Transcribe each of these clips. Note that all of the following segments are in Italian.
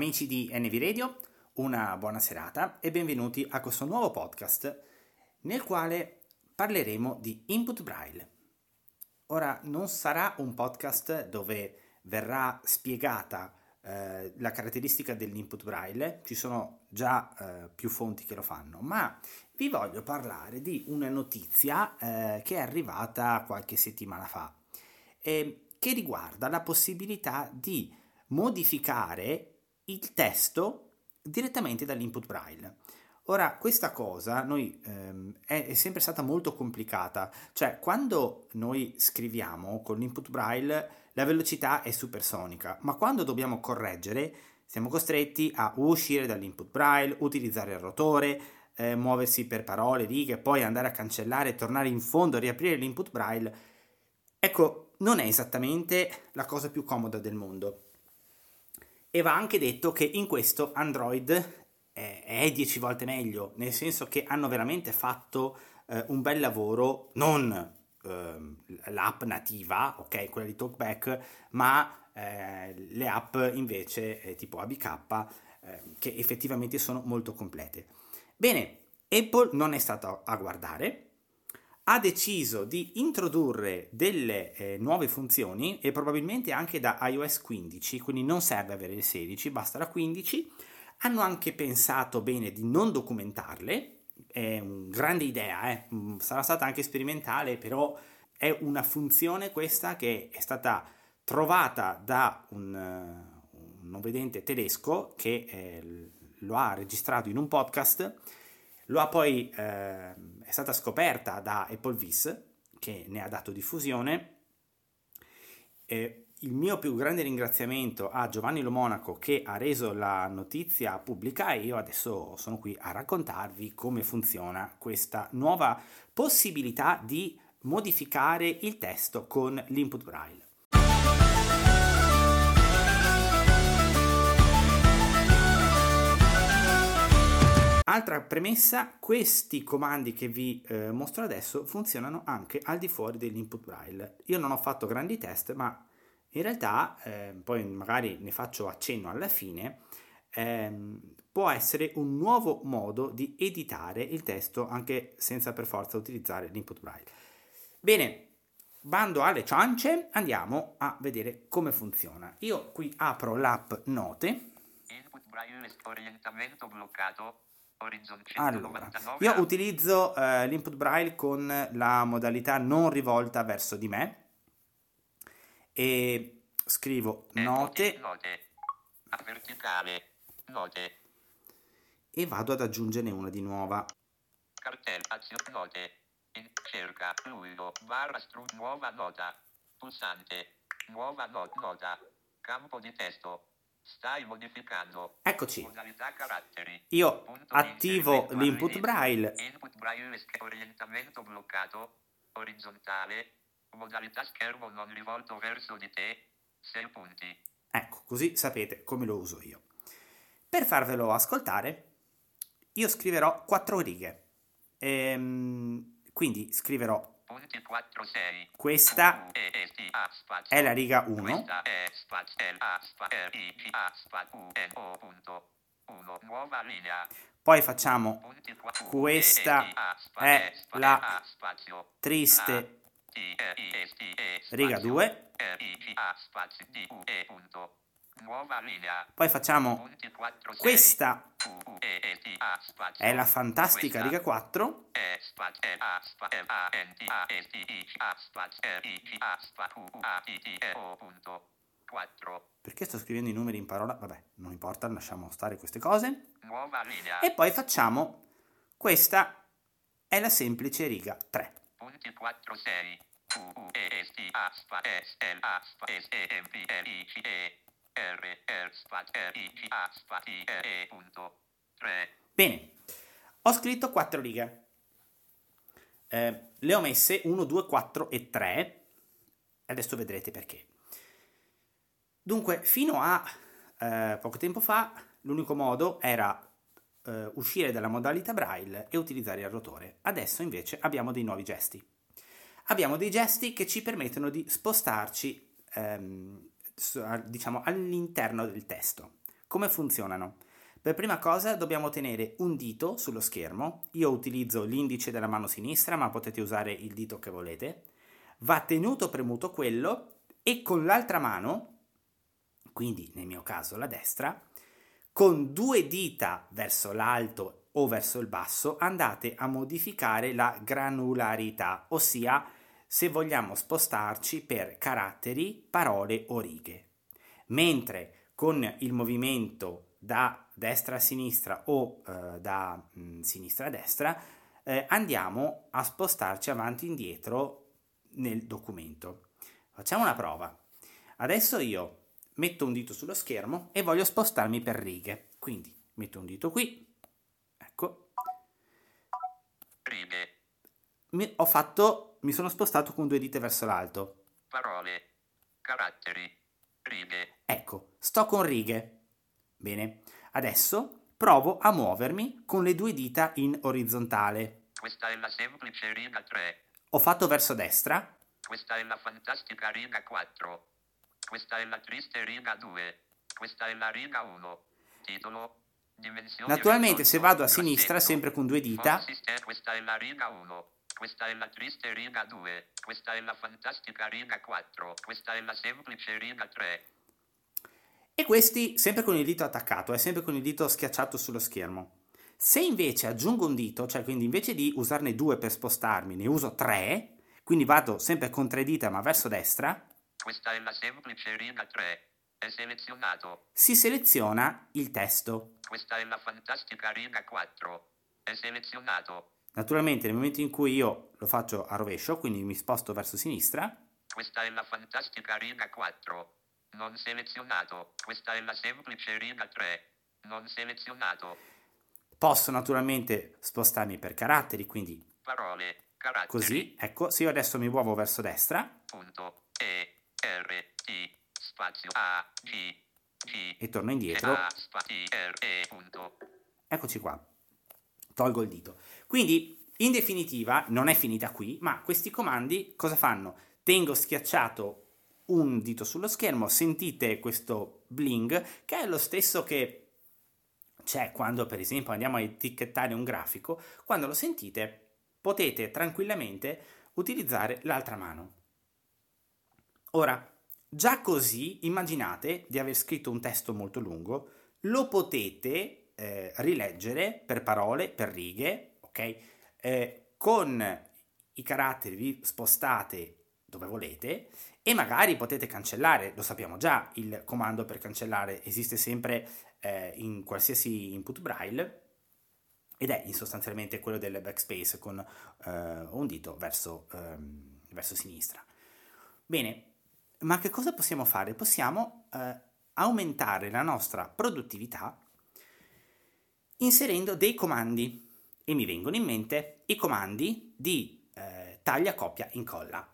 Amici di NV Radio, una buona serata e benvenuti a questo nuovo podcast nel quale parleremo di input braille. Ora non sarà un podcast dove verrà spiegata eh, la caratteristica dell'input braille, ci sono già eh, più fonti che lo fanno, ma vi voglio parlare di una notizia eh, che è arrivata qualche settimana fa e che riguarda la possibilità di modificare il testo direttamente dall'input braille. Ora, questa cosa noi, ehm, è, è, sempre stata molto complicata, cioè quando noi scriviamo con l'input braille la velocità è supersonica, ma quando dobbiamo correggere siamo costretti a uscire dall'input braille, utilizzare il rotore, eh, muoversi per parole, righe, poi andare a cancellare, tornare in fondo, riaprire l'input braille. Ecco, non è esattamente la cosa più comoda del mondo. E va anche detto che in questo Android è, è 10 volte meglio, nel senso che hanno veramente fatto eh, un bel lavoro, non eh, l'app nativa, ok, quella di Talkback, ma eh, le app invece eh, tipo ABK eh, che effettivamente sono molto complete. Bene, Apple non è stato a guardare, ha deciso di introdurre delle eh, nuove funzioni e probabilmente anche da iOS 15, quindi non serve avere il 16, basta la 15. Hanno anche pensato bene di non documentarle, è una grande idea, eh? Mm, sarà stata anche sperimentale, però è una funzione questa che è stata trovata da un, un non vedente tedesco che eh, lo ha registrato in un podcast lo ha poi, eh, è stata scoperta da Apple Vis, che ne ha dato diffusione. Eh, il mio più grande ringraziamento a Giovanni Lo Monaco che ha reso la notizia pubblica e io adesso sono qui a raccontarvi come funziona questa nuova possibilità di modificare il testo con l'input braille. Altra premessa, questi comandi che vi eh, mostro adesso funzionano anche al di fuori dell'input braille. Io non ho fatto grandi test, ma in realtà, eh, poi magari ne faccio accenno alla fine, ehm, può essere un nuovo modo di editare il testo anche senza per forza utilizzare l'input braille. Bene, bando alle ciance, andiamo a vedere come funziona. Io qui apro l'app Note. Input braille orientamento bloccato allora, io utilizzo eh, l'input braille con la modalità non rivolta verso di me e scrivo eh, note, e vado ad aggiungerne una di nuova. Cartella, azione, note, in cerca, fluido, barra stru, nuova nota, pulsante, nuova not, nota, campo di testo, Stai modificando. Eccoci. Io attivo l'input braille. Input braille orientamento bloccato. Orizzontale. Modalità schermo non rivolto verso di te. 6 punti. Ecco, così sapete come lo uso io. Per farvelo ascoltare, io scriverò 4 righe. Ehm, quindi scriverò Punti 4, 6. Questa è la riga 1. Nuova linea. Poi facciamo questa è la triste riga 2. Poi facciamo questa. È la fantastica riga 4. Perché sto scrivendo i numeri in parola? Vabbè, non importa, lasciamo stare queste cose. E poi facciamo questa. È la semplice riga 3. Punti 4, 6. U, S, T, A, S, L, A, S, M, P, L, I, C. R, R, I, G, A, I, E, punto, 3. Bene, ho scritto 4 righe. Eh, le ho messe 1, 2, 4 e 3. Adesso vedrete perché. Dunque, fino a eh, poco tempo fa, l'unico modo era eh, uscire dalla modalità braille e utilizzare il rotore. Adesso invece abbiamo dei nuovi gesti. Abbiamo dei gesti che ci permettono di spostarci ehm, diciamo all'interno del testo. Come funzionano? Per prima cosa dobbiamo tenere un dito sullo schermo, io utilizzo l'indice della mano sinistra ma potete usare il dito che volete, va tenuto premuto quello e con l'altra mano, quindi nel mio caso la destra, con due dita verso l'alto o verso il basso andate a modificare la granularità, ossia se vogliamo spostarci per caratteri, parole o righe. Mentre con il movimento da destra a sinistra o eh, da mh, mm, sinistra a destra, eh, andiamo a spostarci avanti e indietro nel documento. Facciamo una prova. Adesso io metto un dito sullo schermo e voglio spostarmi per righe. Quindi metto un dito qui, ecco. Righe. Mi, ho fatto, mi sono spostato con due dita verso l'alto. Parole, caratteri, righe. Ecco, sto con righe. Bene, adesso provo a muovermi con le due dita in orizzontale. Questa è la semplice riga 3. Ho fatto verso destra. Questa è la fantastica riga 4. Questa è la triste riga 2. Questa è la riga 1. Titolo. Naturalmente se vado a sinistra sempre con due dita. Questa è la riga 1. Questa è la triste riga 2. Questa è la fantastica riga 4. Questa è la semplice riga 3. E questi sempre con il dito attaccato, è sempre con il dito schiacciato sullo schermo. Se invece aggiungo un dito, cioè quindi invece di usarne due per spostarmi, ne uso tre, quindi vado sempre con tre dita ma verso destra. Questa è la semplice riga 3. È selezionato. Si seleziona il testo. Questa è la fantastica riga 4. È selezionato. Naturalmente nel momento in cui io lo faccio a rovescio, quindi mi sposto verso sinistra. Questa è la fantastica riga 4. Non selezionato. Questa è la semplice riga 3. Non selezionato. Posso naturalmente spostarmi per caratteri, quindi parole, caratteri. Così, ecco, se io adesso mi muovo verso destra. Punto. E, R, T, spazio, A, G, G. E torno indietro. A, spazio, R, E, punto. Eccoci qua. Tolgo il dito. Quindi, in definitiva, non è finita qui, ma questi comandi cosa fanno? Tengo schiacciato un dito sullo schermo, sentite questo bling che è lo stesso che c'è quando per esempio andiamo a etichettare un grafico, quando lo sentite potete tranquillamente utilizzare l'altra mano. Ora, già così immaginate di aver scritto un testo molto lungo, lo potete eh, rileggere per parole, per righe, ok? Eh, con i caratteri vi spostate dove volete e magari potete cancellare, lo sappiamo già, il comando per cancellare esiste sempre eh, in qualsiasi input braille ed è sostanzialmente quello del backspace con eh, un dito verso, ehm, verso, sinistra. Bene, ma che cosa possiamo fare? Possiamo eh, aumentare la nostra produttività inserendo dei comandi e mi vengono in mente i comandi di eh, taglia, copia, incolla.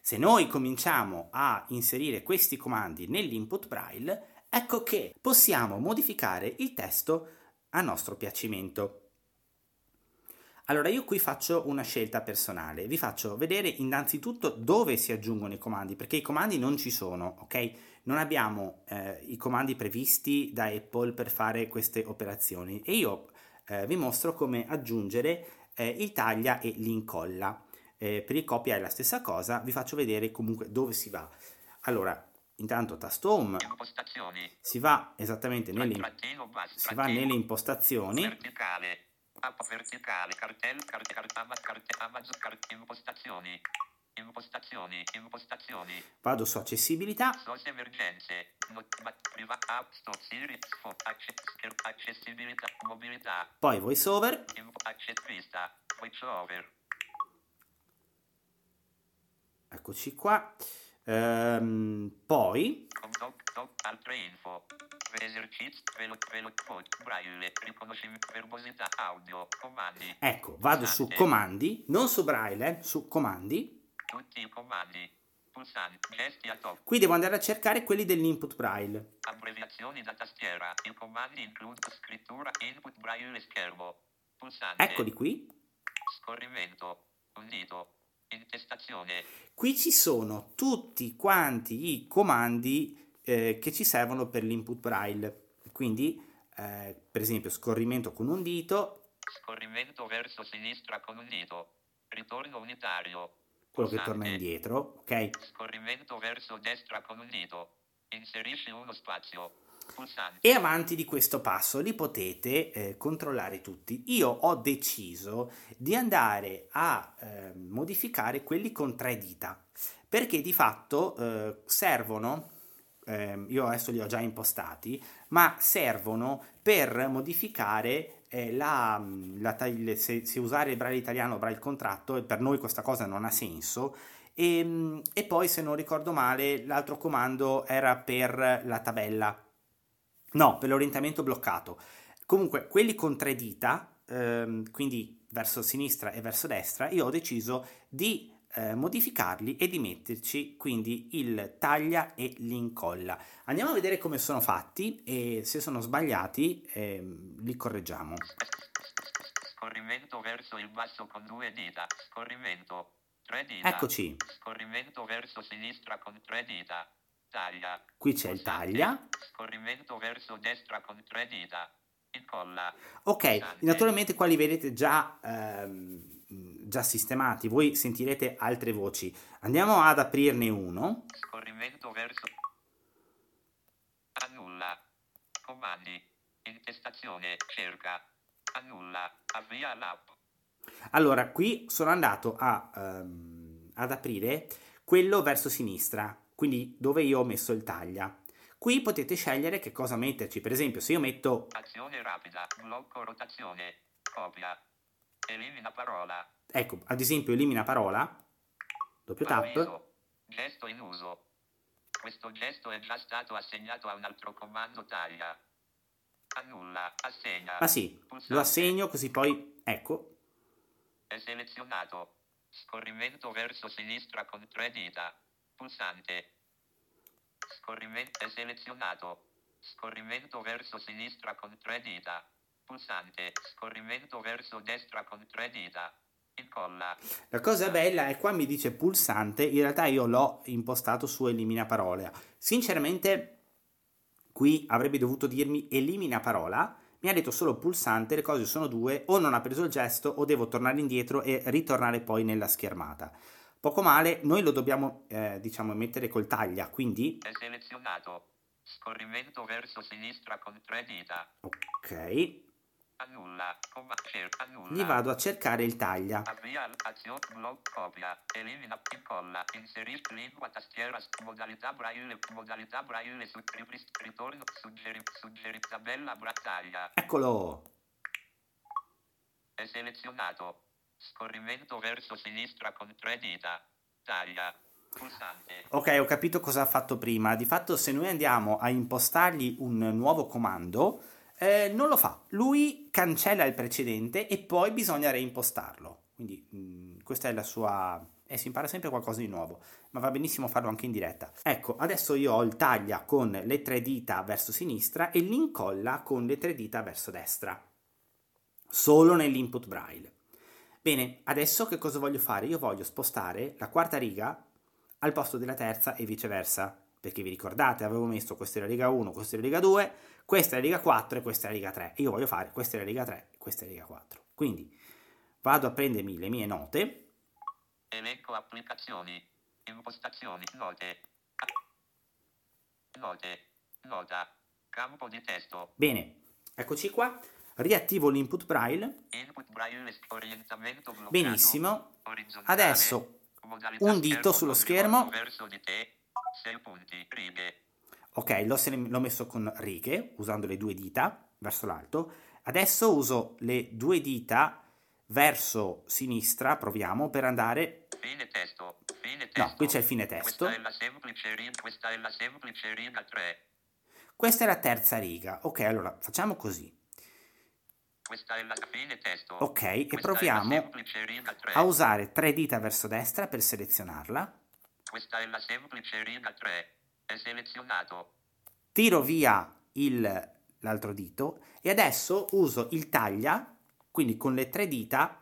Se noi cominciamo a inserire questi comandi nell'input braille, ecco che possiamo modificare il testo a nostro piacimento. Allora io qui faccio una scelta personale, vi faccio vedere innanzitutto dove si aggiungono i comandi, perché i comandi non ci sono, ok? Non abbiamo eh, i comandi previsti da Apple per fare queste operazioni e io eh, vi mostro come aggiungere eh, il taglia e l'incolla eh, per il copia è la stessa cosa, vi faccio vedere comunque dove si va. Allora, intanto tasto home, si va esattamente nelle, si va nelle impostazioni, verticale, verticale, cartel, cartel, Amazon, cartel, impostazioni, impostazioni, impostazioni. Vado su accessibilità. Source emergenze, priva, app, stop, Siri, accessibilità, mobilità. Poi voice over. Access vista, voice over. Eccoci qua. Ehm, poi... Altre info. Esercizi, velo, velo, braille, verbosità, audio, comandi. Ecco, vado su comandi, non su braille, su comandi. Tutti i comandi. Pulsanti, gesti a top. Qui devo andare a cercare quelli dell'input braille. Abbreviazioni da tastiera. I comandi includono scrittura, input braille schermo. Pulsante. Eccoli qui. Scorrimento. Un dito. Intestazione. Qui ci sono tutti quanti i comandi eh, che ci servono per l'input braille. quindi eh, per esempio scorrimento con un dito, Scorrimento verso sinistra con un dito. Ritorno unitario. Quello che torna indietro, ok? Scorrimento verso destra con un dito. Inserisci uno spazio. Pulsante. E avanti di questo passo li potete eh, controllare tutti. Io ho deciso di andare a eh, modificare quelli con tre dita perché di fatto eh, servono, ehm, io adesso li ho già impostati, ma servono per modificare la, la se, se usare il braille italiano o braille contratto, e per noi questa cosa non ha senso. E, e poi, se non ricordo male, l'altro comando era per la tabella. No, per l'orientamento bloccato. Comunque, quelli con tre dita, ehm, quindi verso sinistra e verso destra, io ho deciso di eh, modificarli e di metterci quindi il taglia e l'incolla. Andiamo a vedere come sono fatti e se sono sbagliati ehm, li correggiamo. Scorrimento verso il basso con due dita. Scorrimento. Tre dita. Eccoci, Scorrimento verso sinistra con tre dita. Taglia. qui c'è il taglia. Scorrimento verso destra con tre dita. Incolla. Ok, Pulsante. naturalmente qua li vedete già, ehm, già sistemati, voi sentirete altre voci. Andiamo ad aprirne uno. Scorrimento verso. Annulla. Comandi. Intestazione. Cerca. Annulla. Avvia l'app. Allora, qui sono andato a, ehm, ad aprire quello verso sinistra, quindi dove io ho messo il taglia. Qui potete scegliere che cosa metterci, per esempio se io metto, Azione rapida. Blocco rotazione. Copia. Elimina parola. ecco, ad esempio elimina parola, doppio tap. Gesto in uso. Questo gesto è già stato assegnato a un altro comando taglia. Annulla. Assegna. ma sì, Pulsante. lo assegno così poi, ecco, È selezionato. Scorrimento verso sinistra con tre dita. Pulsante. Scorrimento è selezionato. Scorrimento verso sinistra con tre dita. Pulsante. Scorrimento verso destra con tre dita. Incolla. La cosa bella è qua mi dice pulsante, in realtà io l'ho impostato su elimina parola. Sinceramente qui avrebbe dovuto dirmi elimina parola, mi ha detto solo pulsante, le cose sono due, o non ha preso il gesto o devo tornare indietro e ritornare poi nella schermata. Poco male, noi lo dobbiamo eh, diciamo mettere col taglia, quindi È selezionato. Scorrimento verso sinistra con tre dita. ok, Annulla. Comma. Cer- annulla. gli vado a cercare il taglia. Avvia azione blog copia. Elimina incolla. Inserisci lingua tastiera modalità braille modalità braille su ripris- ritorno suggeri suggeri tabella battaglia. Eccolo! È selezionato. Scorrimento verso sinistra con tre dita. Taglia. Pulsante. Ok, ho capito cosa ha fatto prima. Di fatto, se noi andiamo a impostargli un nuovo comando, eh, non lo fa. Lui cancella il precedente e poi bisogna reimpostarlo. Quindi mh, questa è la sua... E si impara sempre qualcosa di nuovo, ma va benissimo farlo anche in diretta. Ecco, adesso io ho il taglia con le tre dita verso sinistra e l'incolla con le tre dita verso destra. Solo nell'input braille. Bene, adesso che cosa voglio fare? Io voglio spostare la quarta riga al posto della terza e viceversa. Perché vi ricordate, avevo messo questa è la riga 1, questa è la riga 2, questa è la riga 4 e questa è la riga 3. Io voglio fare questa è la riga 3 e questa è la riga 4. Quindi vado a prendermi le mie note. Elenco applicazioni. Impostazioni. Note. Note. Nota. Campo di testo. Bene, eccoci qua. Riattivo l'input braille. Input braille. Benissimo. Adesso un dito sullo schermo. Verso di te. 6 punti. Righe. Ok, l'ho, l'ho messo con righe, usando le due dita verso l'alto. Adesso uso le due dita verso sinistra, proviamo, per andare... Fine testo. Fine testo. No, qui c'è il fine testo. Questa è la semplice riga. Questa è la semplice riga 3. Questa è la terza riga. Ok, allora facciamo così. Questa è la fine testo. Ok, e Questa la proviamo semplice riga 3. a usare tre dita verso destra per selezionarla. Questa è la semplice riga 3. È selezionato. Tiro via il- l'altro dito e adesso uso il taglia, quindi con le tre dita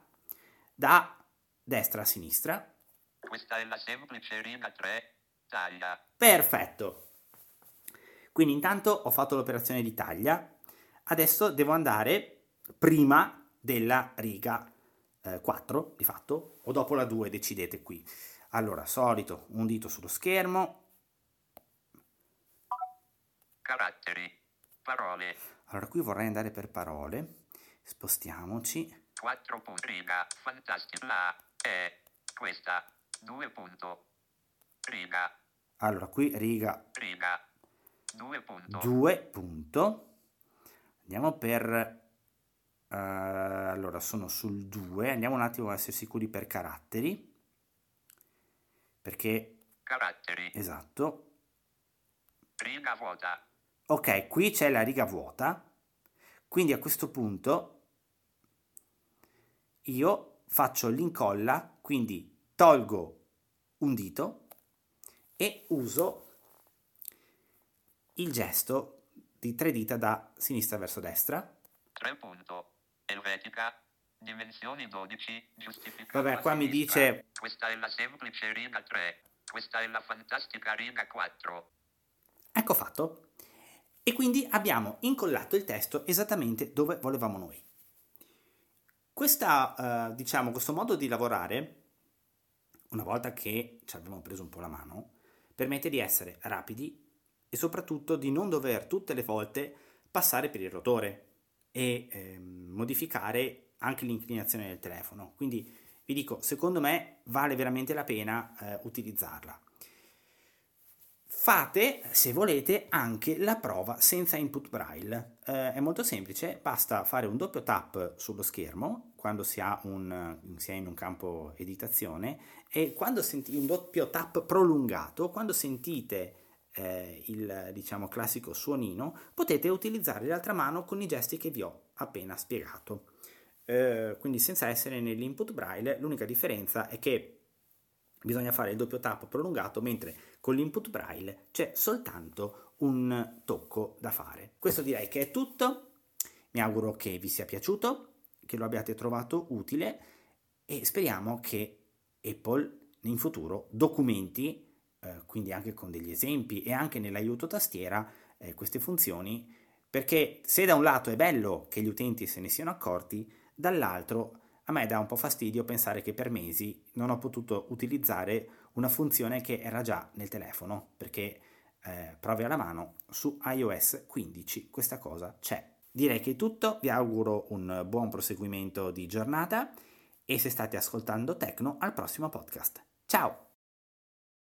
da destra a sinistra. Questa è la semplice riga 3. Taglia. Perfetto. Quindi intanto ho fatto l'operazione di taglia, adesso devo andare prima della riga eh, 4 di fatto o dopo la 2 decidete qui. Allora, solito, un dito sullo schermo. Caratteri. Parole. Allora, qui vorrei andare per parole. Spostiamoci. 4 punti. Riga. Fantastico. La. E. Questa. 2 punto. Riga. Allora, qui riga Riga. 2 punto. 2 punto. Andiamo per... eh, allora, sono sul 2. Andiamo un attimo a essere sicuri per caratteri. Perché, Caratteri. esatto. Riga vuota. Ok, qui c'è la riga vuota. Quindi a questo punto io faccio l'incolla, quindi tolgo un dito e uso il gesto di tre dita da sinistra verso destra. 3 punto. Elvetica. Dimensioni 12. Giustificato. Vabbè, qua mi dice Questa è la semplice riga 3. Questa è la fantastica riga 4. Ecco fatto. E quindi abbiamo incollato il testo esattamente dove volevamo noi. Questa, eh, diciamo, questo modo di lavorare, una volta che ci abbiamo preso un po' la mano, permette di essere rapidi e soprattutto di non dover tutte le volte passare per il rotore e ehm, modificare anche l'inclinazione del telefono. Quindi vi dico, secondo me vale veramente la pena eh, utilizzarla. Fate, se volete, anche la prova senza input braille. Eh, è molto semplice, basta fare un doppio tap sullo schermo quando si, un, si è in un campo editazione e quando sentite un doppio tap prolungato, quando sentite eh, il diciamo classico suonino, potete utilizzare l'altra mano con i gesti che vi ho appena spiegato. Eh, quindi senza essere nell'input braille, l'unica differenza è che bisogna fare il doppio tap prolungato, mentre con l'input braille c'è soltanto un tocco da fare. Questo direi che è tutto. Mi auguro che vi sia piaciuto, che lo abbiate trovato utile e speriamo che Apple in futuro documenti, eh, quindi anche con degli esempi e anche nell'aiuto tastiera, eh, queste funzioni, perché se da un lato è bello che gli utenti se ne siano accorti, dall'altro a me dà un po' fastidio pensare che per mesi non ho potuto utilizzare una funzione che era già nel telefono, perché eh, provi alla mano su iOS 15 questa cosa c'è. Direi che è tutto, vi auguro un buon proseguimento di giornata e se state ascoltando Tecno al prossimo podcast. Ciao!